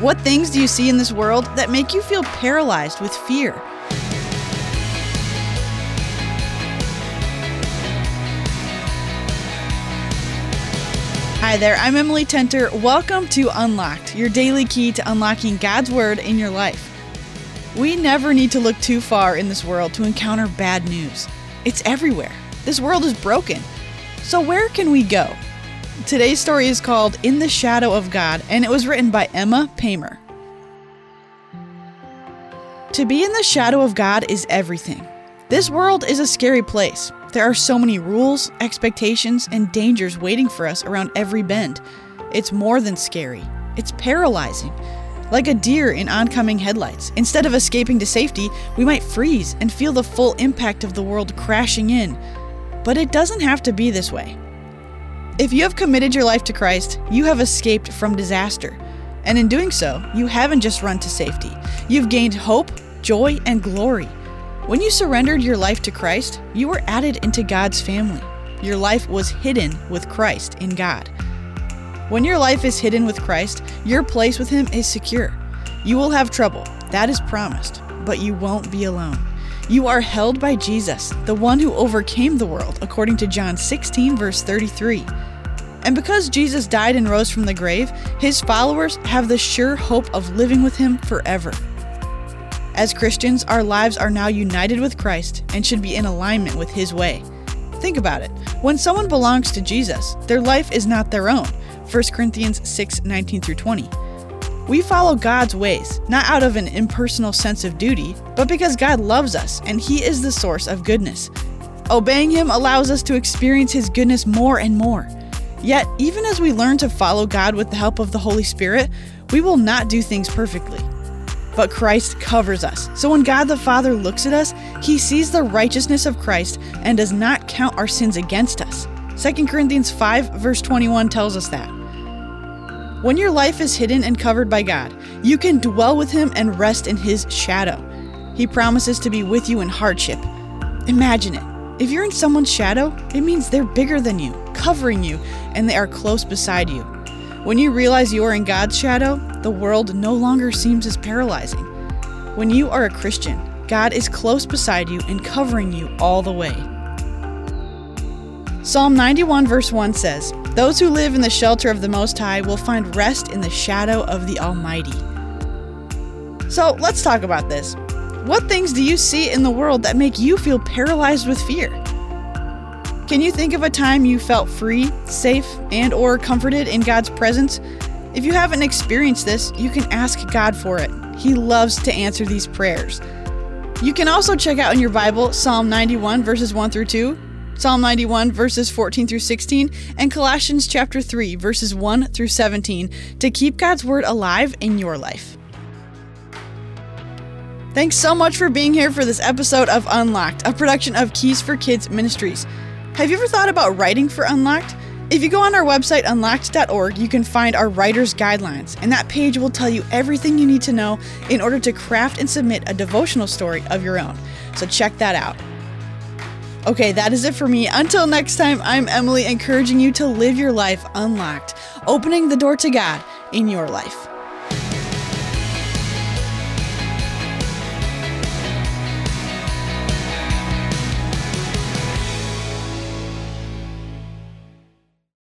What things do you see in this world that make you feel paralyzed with fear? Hi there, I'm Emily Tenter. Welcome to Unlocked, your daily key to unlocking God's Word in your life. We never need to look too far in this world to encounter bad news. It's everywhere. This world is broken. So, where can we go? Today's story is called In the Shadow of God, and it was written by Emma Paymer. To be in the shadow of God is everything. This world is a scary place. There are so many rules, expectations, and dangers waiting for us around every bend. It's more than scary, it's paralyzing. Like a deer in oncoming headlights, instead of escaping to safety, we might freeze and feel the full impact of the world crashing in. But it doesn't have to be this way. If you have committed your life to Christ, you have escaped from disaster. And in doing so, you haven't just run to safety, you've gained hope, joy, and glory. When you surrendered your life to Christ, you were added into God's family. Your life was hidden with Christ in God. When your life is hidden with Christ, your place with Him is secure. You will have trouble, that is promised, but you won't be alone. You are held by Jesus, the one who overcame the world, according to John 16, verse 33. And because Jesus died and rose from the grave, his followers have the sure hope of living with him forever. As Christians, our lives are now united with Christ and should be in alignment with His way. Think about it. When someone belongs to Jesus, their life is not their own. 1 Corinthians 6 19 through 20. We follow God's ways, not out of an impersonal sense of duty, but because God loves us and He is the source of goodness. Obeying Him allows us to experience His goodness more and more. Yet, even as we learn to follow God with the help of the Holy Spirit, we will not do things perfectly but Christ covers us. So when God the Father looks at us, he sees the righteousness of Christ and does not count our sins against us. 2 Corinthians 5, verse 21 tells us that. When your life is hidden and covered by God, you can dwell with Him and rest in His shadow. He promises to be with you in hardship. Imagine it. If you're in someone's shadow, it means they're bigger than you, covering you, and they are close beside you. When you realize you are in God's shadow, the world no longer seems as paralyzing. When you are a Christian, God is close beside you and covering you all the way. Psalm 91, verse 1 says, Those who live in the shelter of the Most High will find rest in the shadow of the Almighty. So let's talk about this. What things do you see in the world that make you feel paralyzed with fear? Can you think of a time you felt free, safe, and or comforted in God's presence? If you haven't experienced this, you can ask God for it. He loves to answer these prayers. You can also check out in your Bible Psalm 91 verses 1 through 2, Psalm 91 verses 14 through 16, and Colossians chapter 3 verses 1 through 17 to keep God's word alive in your life. Thanks so much for being here for this episode of Unlocked, a production of Keys for Kids Ministries. Have you ever thought about writing for Unlocked? If you go on our website, unlocked.org, you can find our writer's guidelines, and that page will tell you everything you need to know in order to craft and submit a devotional story of your own. So check that out. Okay, that is it for me. Until next time, I'm Emily, encouraging you to live your life unlocked, opening the door to God in your life.